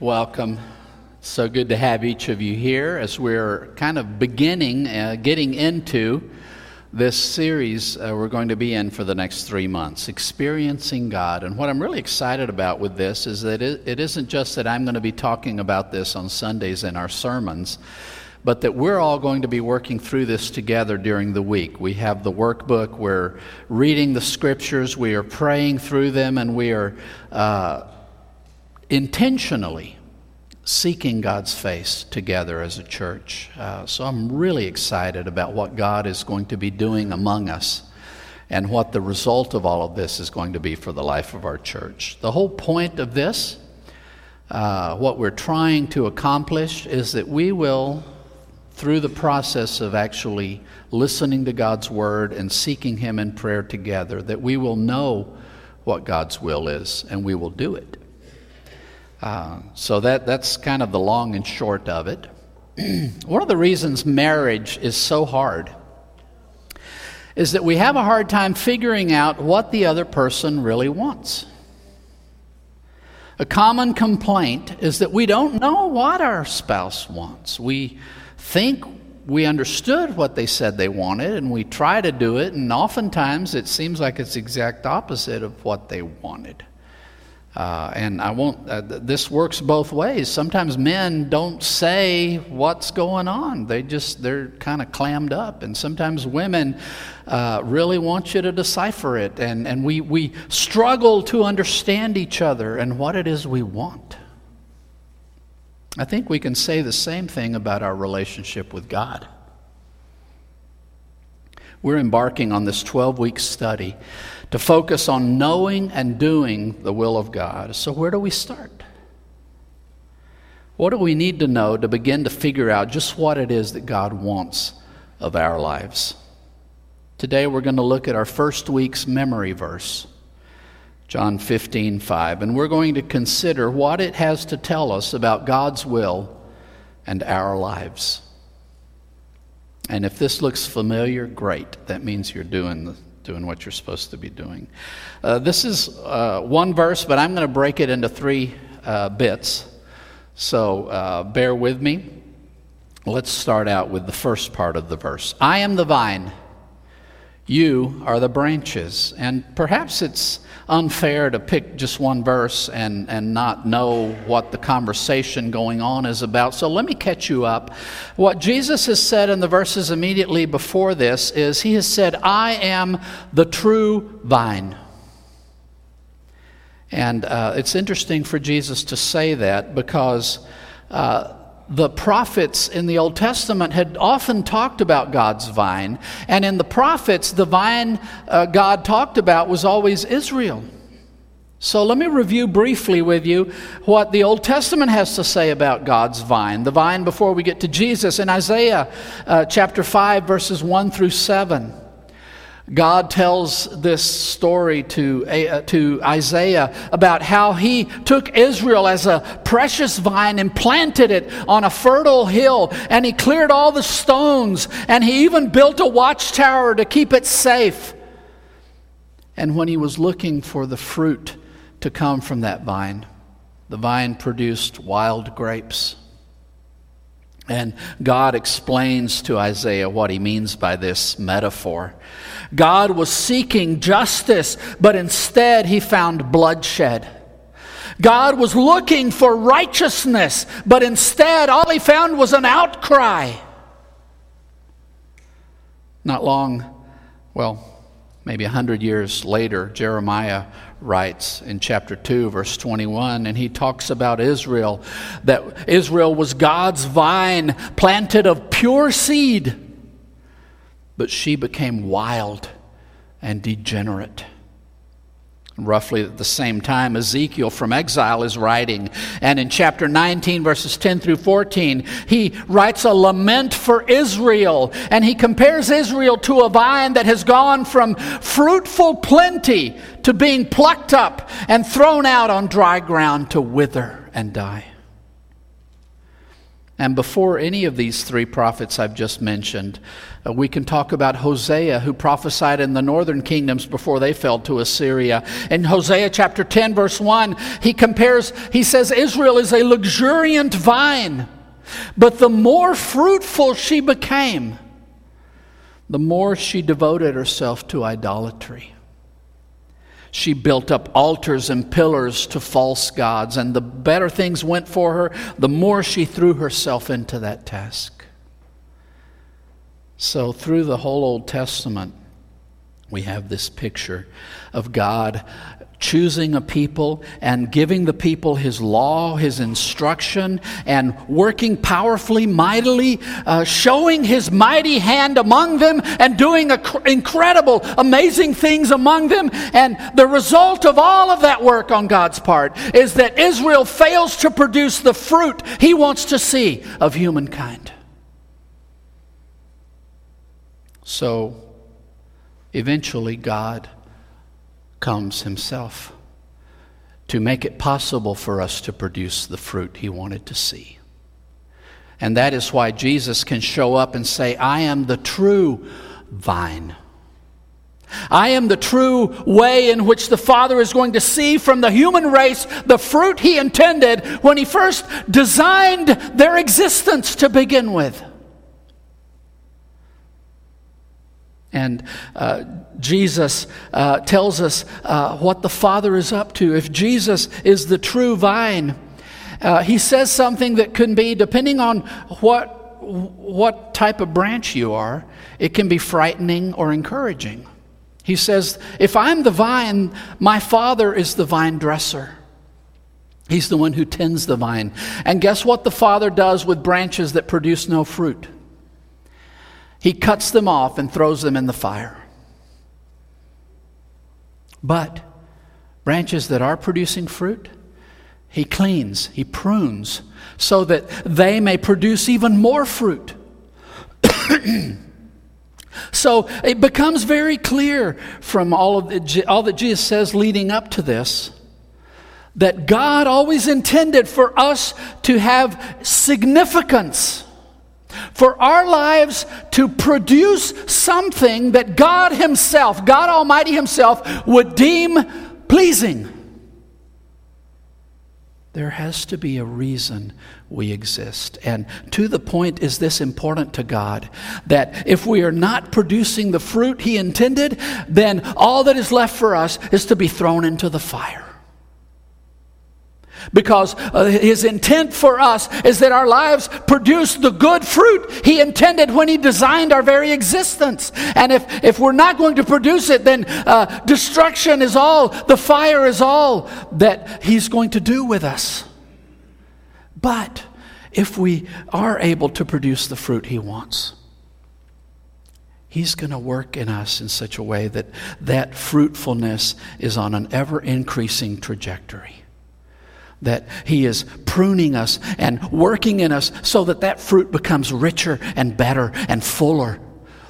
Welcome. So good to have each of you here as we're kind of beginning, uh, getting into this series uh, we're going to be in for the next three months, Experiencing God. And what I'm really excited about with this is that it, it isn't just that I'm going to be talking about this on Sundays in our sermons, but that we're all going to be working through this together during the week. We have the workbook, we're reading the scriptures, we are praying through them, and we are uh, intentionally seeking God's face together as a church. Uh, so I'm really excited about what God is going to be doing among us and what the result of all of this is going to be for the life of our church. The whole point of this, uh, what we're trying to accomplish, is that we will, through the process of actually listening to God's word and seeking Him in prayer together, that we will know what God's will is and we will do it. Uh, so that, that's kind of the long and short of it. One of the reasons marriage is so hard is that we have a hard time figuring out what the other person really wants. A common complaint is that we don't know what our spouse wants. We think we understood what they said they wanted and we try to do it, and oftentimes it seems like it's the exact opposite of what they wanted. Uh, and I won't, uh, this works both ways. Sometimes men don't say what's going on. They just, they're kind of clammed up. And sometimes women uh, really want you to decipher it. And, and we, we struggle to understand each other and what it is we want. I think we can say the same thing about our relationship with God. We're embarking on this 12 week study to focus on knowing and doing the will of God. So, where do we start? What do we need to know to begin to figure out just what it is that God wants of our lives? Today, we're going to look at our first week's memory verse, John 15, 5, and we're going to consider what it has to tell us about God's will and our lives. And if this looks familiar, great. That means you're doing the doing what you're supposed to be doing. Uh, this is uh, one verse, but I'm going to break it into three uh, bits. So uh, bear with me. Let's start out with the first part of the verse I am the vine, you are the branches. And perhaps it's unfair to pick just one verse and, and not know what the conversation going on is about. So let me catch you up. What Jesus has said in the verses immediately before this is He has said, I am the true vine. And uh, it's interesting for Jesus to say that because. Uh, the prophets in the Old Testament had often talked about God's vine. And in the prophets, the vine uh, God talked about was always Israel. So let me review briefly with you what the Old Testament has to say about God's vine, the vine before we get to Jesus. In Isaiah uh, chapter 5, verses 1 through 7. God tells this story to, uh, to Isaiah about how he took Israel as a precious vine and planted it on a fertile hill, and he cleared all the stones, and he even built a watchtower to keep it safe. And when he was looking for the fruit to come from that vine, the vine produced wild grapes. And God explains to Isaiah what he means by this metaphor. God was seeking justice, but instead he found bloodshed. God was looking for righteousness, but instead all he found was an outcry. Not long, well, maybe a hundred years later, Jeremiah writes in chapter 2, verse 21, and he talks about Israel, that Israel was God's vine planted of pure seed, but she became wild and degenerate. Roughly at the same time, Ezekiel from exile is writing. And in chapter 19, verses 10 through 14, he writes a lament for Israel. And he compares Israel to a vine that has gone from fruitful plenty to being plucked up and thrown out on dry ground to wither and die. And before any of these three prophets I've just mentioned, uh, we can talk about Hosea, who prophesied in the northern kingdoms before they fell to Assyria. In Hosea chapter 10, verse 1, he compares, he says, Israel is a luxuriant vine, but the more fruitful she became, the more she devoted herself to idolatry. She built up altars and pillars to false gods, and the better things went for her, the more she threw herself into that task. So, through the whole Old Testament, we have this picture of God choosing a people and giving the people his law, his instruction, and working powerfully, mightily, uh, showing his mighty hand among them and doing incredible, amazing things among them. And the result of all of that work on God's part is that Israel fails to produce the fruit he wants to see of humankind. So, eventually, God comes himself to make it possible for us to produce the fruit he wanted to see. And that is why Jesus can show up and say, I am the true vine. I am the true way in which the Father is going to see from the human race the fruit He intended when He first designed their existence to begin with. And uh, Jesus uh, tells us uh, what the Father is up to. If Jesus is the true vine, uh, he says something that can be, depending on what, what type of branch you are, it can be frightening or encouraging. He says, If I'm the vine, my Father is the vine dresser. He's the one who tends the vine. And guess what the Father does with branches that produce no fruit? He cuts them off and throws them in the fire. But branches that are producing fruit, he cleans, he prunes, so that they may produce even more fruit. so it becomes very clear from all, of the, all that Jesus says leading up to this that God always intended for us to have significance for our lives to produce something that God Himself, God Almighty Himself, would deem pleasing. There has to be a reason we exist. And to the point is this important to God that if we are not producing the fruit He intended, then all that is left for us is to be thrown into the fire. Because uh, his intent for us is that our lives produce the good fruit he intended when he designed our very existence. And if, if we're not going to produce it, then uh, destruction is all, the fire is all that he's going to do with us. But if we are able to produce the fruit he wants, He's going to work in us in such a way that that fruitfulness is on an ever increasing trajectory that He is pruning us and working in us so that that fruit becomes richer and better and fuller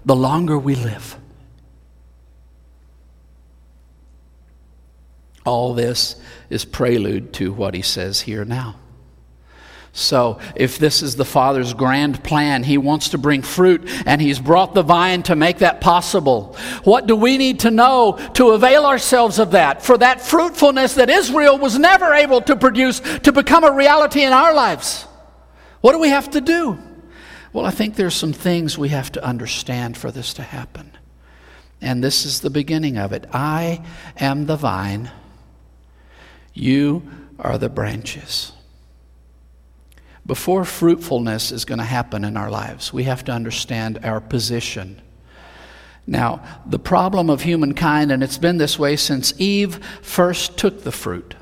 the longer we live. All this is prelude to what He says here now. So, if this is the Father's grand plan, He wants to bring fruit, and He's brought the vine to make that possible. What do we need to know to avail ourselves of that? For that fruitfulness that Israel was never able to produce to become a reality in our lives. What do we have to do? Well, I think there's some things we have to understand for this to happen. And this is the beginning of it. I am the vine, you are the branches. Before fruitfulness is going to happen in our lives, we have to understand our position. Now, the problem of humankind, and it's been this way since Eve first took the fruit.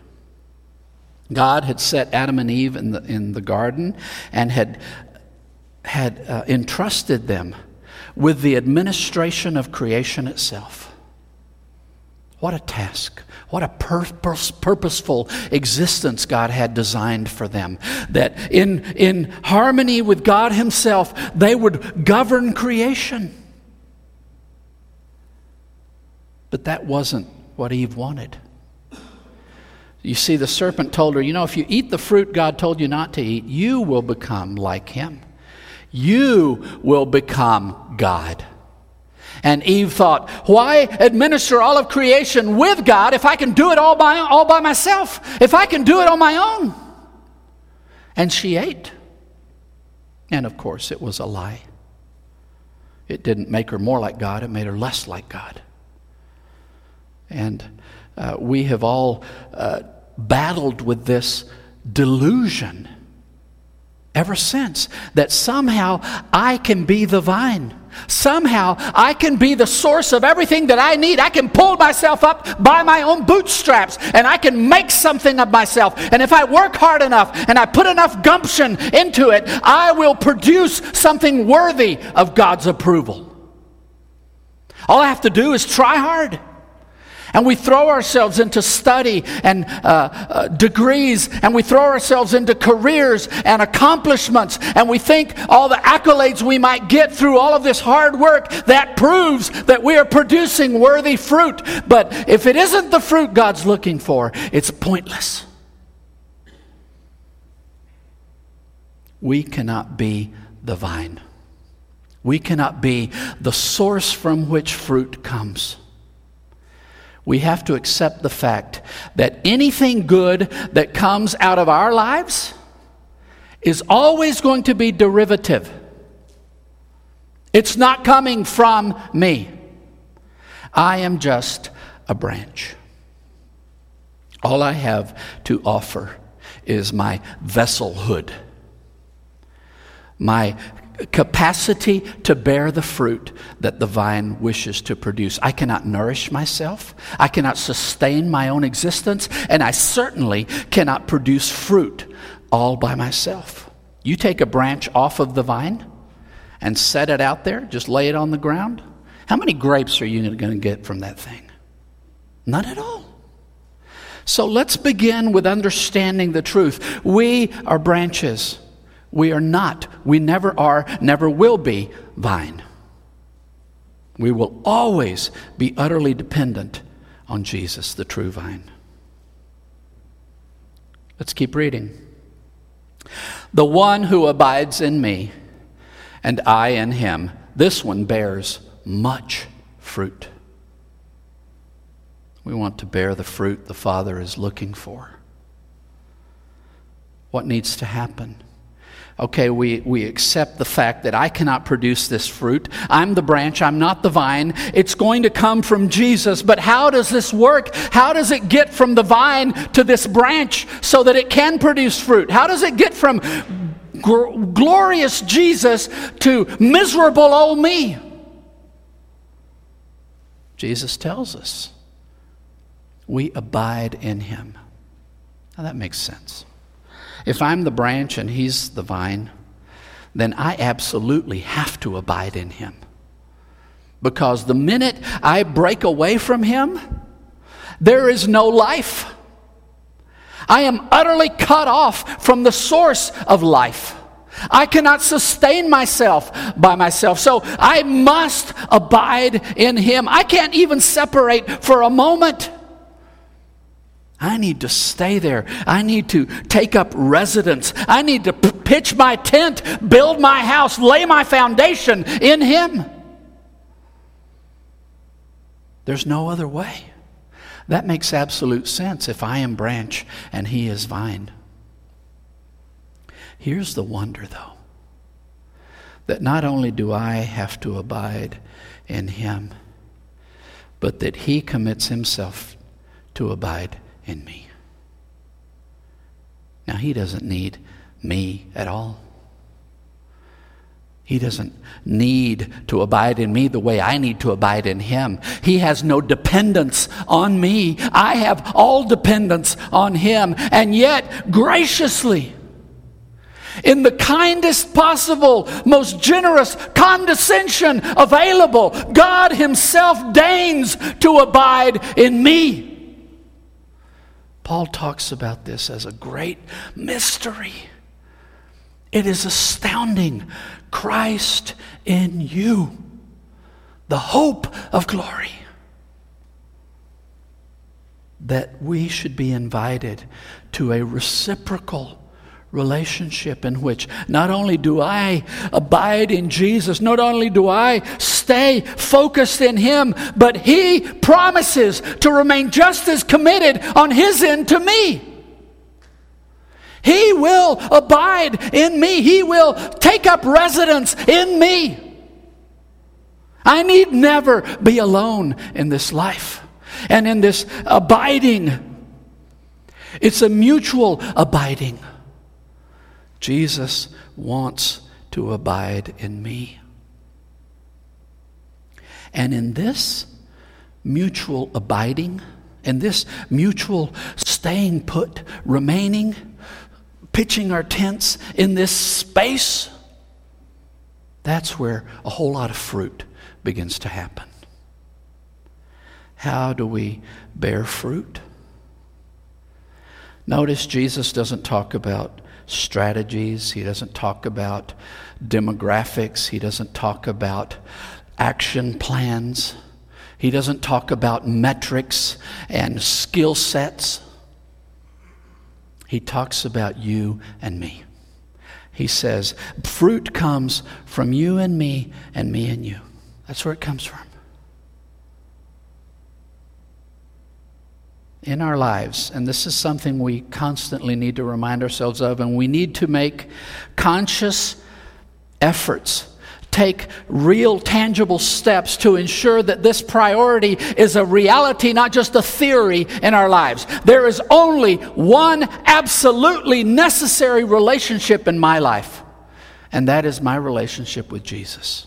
God had set Adam and Eve in the, in the garden and had, had uh, entrusted them with the administration of creation itself. What a task. What a purpose, purposeful existence God had designed for them. That in, in harmony with God Himself, they would govern creation. But that wasn't what Eve wanted. You see, the serpent told her, You know, if you eat the fruit God told you not to eat, you will become like him. You will become God. And Eve thought, Why administer all of creation with God if I can do it all by, all by myself? If I can do it on my own? And she ate. And of course, it was a lie. It didn't make her more like God, it made her less like God. And uh, we have all uh, battled with this delusion ever since that somehow I can be the vine. Somehow I can be the source of everything that I need. I can pull myself up by my own bootstraps and I can make something of myself. And if I work hard enough and I put enough gumption into it, I will produce something worthy of God's approval. All I have to do is try hard. And we throw ourselves into study and uh, uh, degrees, and we throw ourselves into careers and accomplishments, and we think all the accolades we might get through all of this hard work that proves that we are producing worthy fruit. But if it isn't the fruit God's looking for, it's pointless. We cannot be the vine. We cannot be the source from which fruit comes we have to accept the fact that anything good that comes out of our lives is always going to be derivative. It's not coming from me. I am just a branch. All I have to offer is my vesselhood, my capacity to bear the fruit that the vine wishes to produce. I cannot nourish myself, I cannot sustain my own existence, and I certainly cannot produce fruit all by myself. You take a branch off of the vine and set it out there, just lay it on the ground. How many grapes are you going to get from that thing? None at all. So let's begin with understanding the truth. We are branches. We are not, we never are, never will be vine. We will always be utterly dependent on Jesus, the true vine. Let's keep reading. The one who abides in me, and I in him, this one bears much fruit. We want to bear the fruit the Father is looking for. What needs to happen? Okay, we, we accept the fact that I cannot produce this fruit. I'm the branch, I'm not the vine. It's going to come from Jesus. But how does this work? How does it get from the vine to this branch so that it can produce fruit? How does it get from gr- glorious Jesus to miserable old me? Jesus tells us we abide in him. Now that makes sense. If I'm the branch and he's the vine, then I absolutely have to abide in him. Because the minute I break away from him, there is no life. I am utterly cut off from the source of life. I cannot sustain myself by myself. So I must abide in Him. I can't even separate for a moment. I need to stay there. I need to take up residence. I need to p- pitch my tent, build my house, lay my foundation in Him. There's no other way. That makes absolute sense if I am branch and He is vine. Here's the wonder, though that not only do I have to abide in Him, but that He commits Himself to abide in me. Now, He doesn't need me at all. He doesn't need to abide in me the way I need to abide in Him. He has no dependence on me. I have all dependence on Him. And yet, graciously, in the kindest possible, most generous condescension available, God Himself deigns to abide in me. Paul talks about this as a great mystery. It is astounding. Christ in you, the hope of glory. that we should be invited to a reciprocal relationship in which not only do I abide in Jesus, not only do I stay focused in Him, but He promises to remain just as committed on His end to me. He will abide in me. He will take up residence in me. I need never be alone in this life and in this abiding. It's a mutual abiding. Jesus wants to abide in me. And in this mutual abiding, in this mutual staying put, remaining, pitching our tents in this space, that's where a whole lot of fruit begins to happen. How do we bear fruit? Notice Jesus doesn't talk about strategies, he doesn't talk about demographics, he doesn't talk about action plans, he doesn't talk about metrics and skill sets. He talks about you and me. He says, fruit comes from you and me and me and you. That's where it comes from. In our lives, and this is something we constantly need to remind ourselves of, and we need to make conscious efforts take real, tangible steps to ensure that this priority is a reality, not just a theory in our lives. There is only one absolutely necessary relationship in my life, and that is my relationship with Jesus.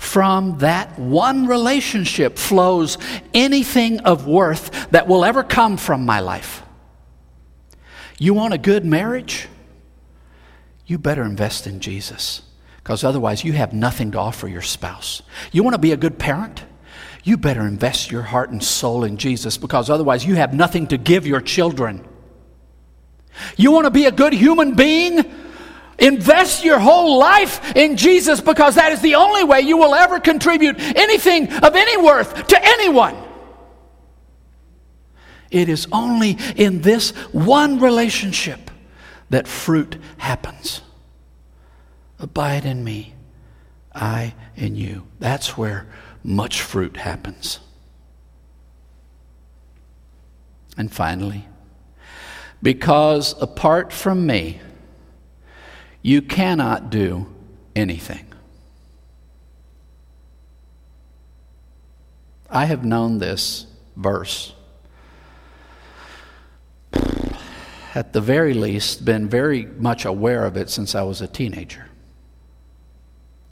From that one relationship flows anything of worth that will ever come from my life. You want a good marriage? You better invest in Jesus because otherwise you have nothing to offer your spouse. You want to be a good parent? You better invest your heart and soul in Jesus because otherwise you have nothing to give your children. You want to be a good human being? Invest your whole life in Jesus because that is the only way you will ever contribute anything of any worth to anyone. It is only in this one relationship that fruit happens. Abide in me, I in you. That's where much fruit happens. And finally, because apart from me, you cannot do anything. I have known this verse, at the very least, been very much aware of it since I was a teenager.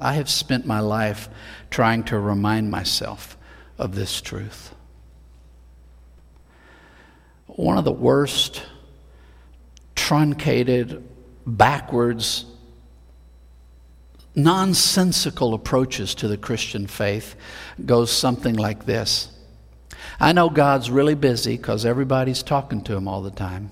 I have spent my life trying to remind myself of this truth. One of the worst, truncated, backwards, nonsensical approaches to the Christian faith goes something like this. I know God's really busy because everybody's talking to him all the time.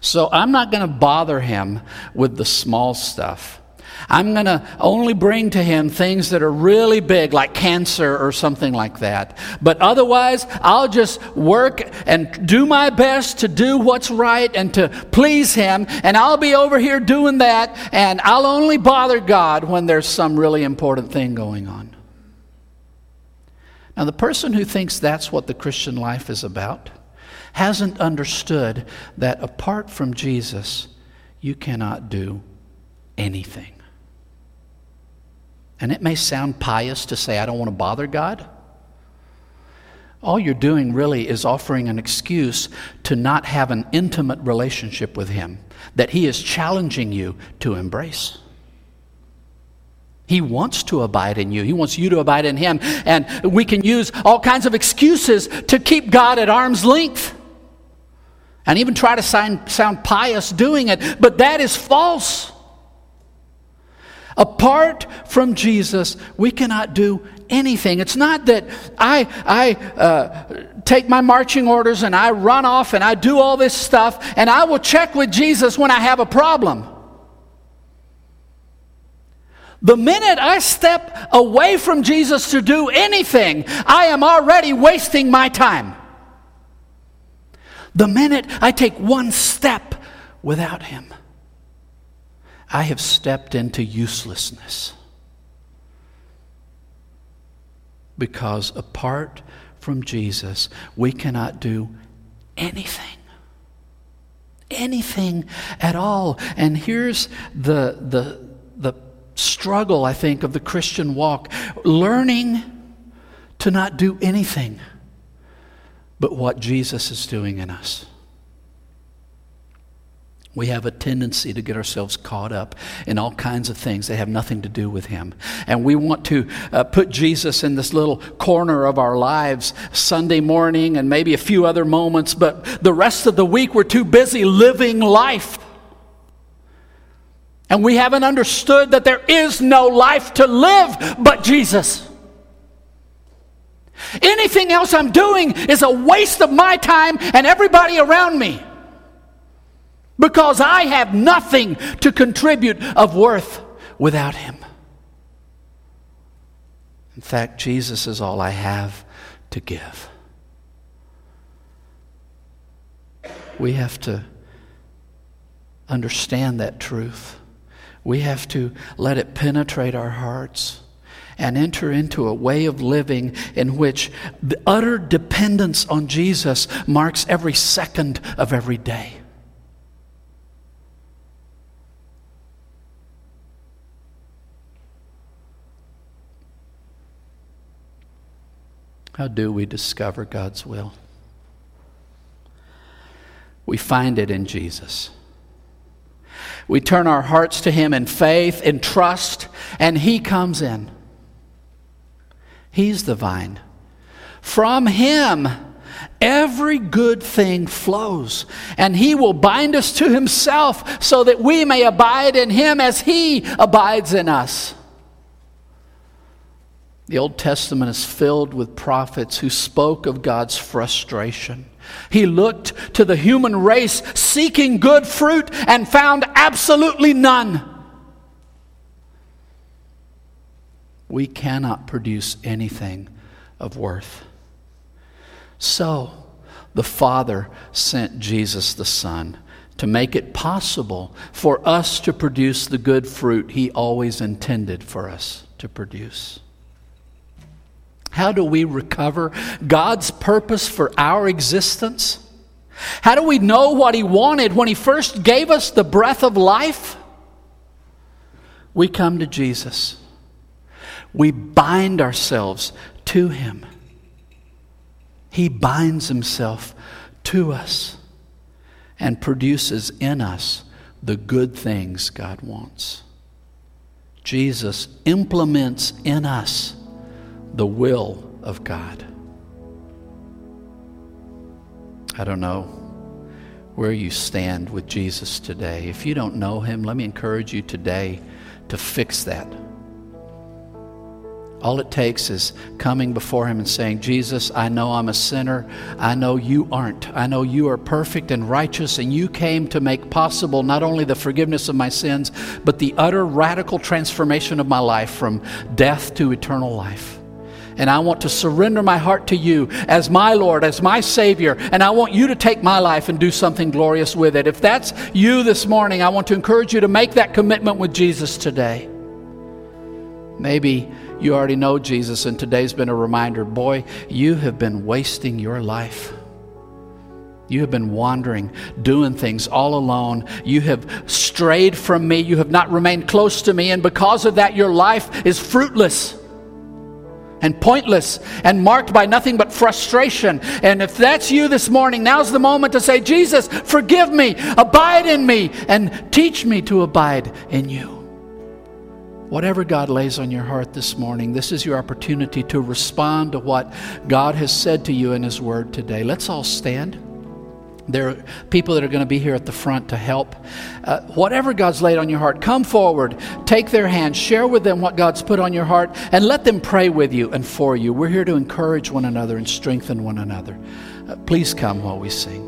So I'm not going to bother him with the small stuff. I'm going to only bring to him things that are really big, like cancer or something like that. But otherwise, I'll just work and do my best to do what's right and to please him. And I'll be over here doing that. And I'll only bother God when there's some really important thing going on. Now, the person who thinks that's what the Christian life is about hasn't understood that apart from Jesus, you cannot do anything. And it may sound pious to say, I don't want to bother God. All you're doing really is offering an excuse to not have an intimate relationship with Him that He is challenging you to embrace. He wants to abide in you. He wants you to abide in Him. And we can use all kinds of excuses to keep God at arm's length and even try to sound, sound pious doing it, but that is false. Apart from Jesus, we cannot do anything. It's not that I, I uh, take my marching orders and I run off and I do all this stuff and I will check with Jesus when I have a problem. The minute I step away from Jesus to do anything, I am already wasting my time. The minute I take one step without Him, I have stepped into uselessness. Because apart from Jesus, we cannot do anything. Anything at all. And here's the, the, the struggle, I think, of the Christian walk learning to not do anything but what Jesus is doing in us. We have a tendency to get ourselves caught up in all kinds of things that have nothing to do with Him. And we want to uh, put Jesus in this little corner of our lives Sunday morning and maybe a few other moments, but the rest of the week we're too busy living life. And we haven't understood that there is no life to live but Jesus. Anything else I'm doing is a waste of my time and everybody around me because I have nothing to contribute of worth without Him. In fact, Jesus is all I have to give. We have to understand that truth. We have to let it penetrate our hearts and enter into a way of living in which the utter dependence on Jesus marks every second of every day. How do we discover God's will? We find it in Jesus. We turn our hearts to Him in faith, in trust, and He comes in. He's the vine. From Him, every good thing flows, and He will bind us to Himself so that we may abide in Him as He abides in us. The Old Testament is filled with prophets who spoke of God's frustration. He looked to the human race seeking good fruit and found absolutely none. We cannot produce anything of worth. So, the Father sent Jesus the Son to make it possible for us to produce the good fruit He always intended for us to produce. How do we recover God's purpose for our existence? How do we know what He wanted when He first gave us the breath of life? We come to Jesus. We bind ourselves to Him. He binds Himself to us and produces in us the good things God wants. Jesus implements in us the will of God. I don't know where you stand with Jesus today. If you don't know him, let me encourage you today to fix that. All it takes is coming before Him and saying, Jesus, I know I'm a sinner. I know you aren't. I know you are perfect and righteous, and you came to make possible not only the forgiveness of my sins, but the utter radical transformation of my life from death to eternal life and I want to surrender my heart to you as my Lord, as my Savior, and I want you to take my life and do something glorious with it. If that's you this morning, I want to encourage you to make that commitment with Jesus today. Maybe you already know Jesus, and today's been a reminder boy, you have been wasting your life. You have been wandering, doing things all alone. You have strayed from me. You have not remained close to me. And because of that, your life is fruitless and pointless and marked by nothing but frustration. And if that's you this morning, now's the moment to say, Jesus, forgive me, abide in me, and teach me to abide in you. Whatever God lays on your heart this morning, this is your opportunity to respond to what God has said to you in His Word today. Let's all stand. There are people that are going to be here at the front to help. Uh, whatever God's laid on your heart, come forward, take their hand, share with them what God's put on your heart, and let them pray with you and for you. We're here to encourage one another and strengthen one another. Uh, please come while we sing.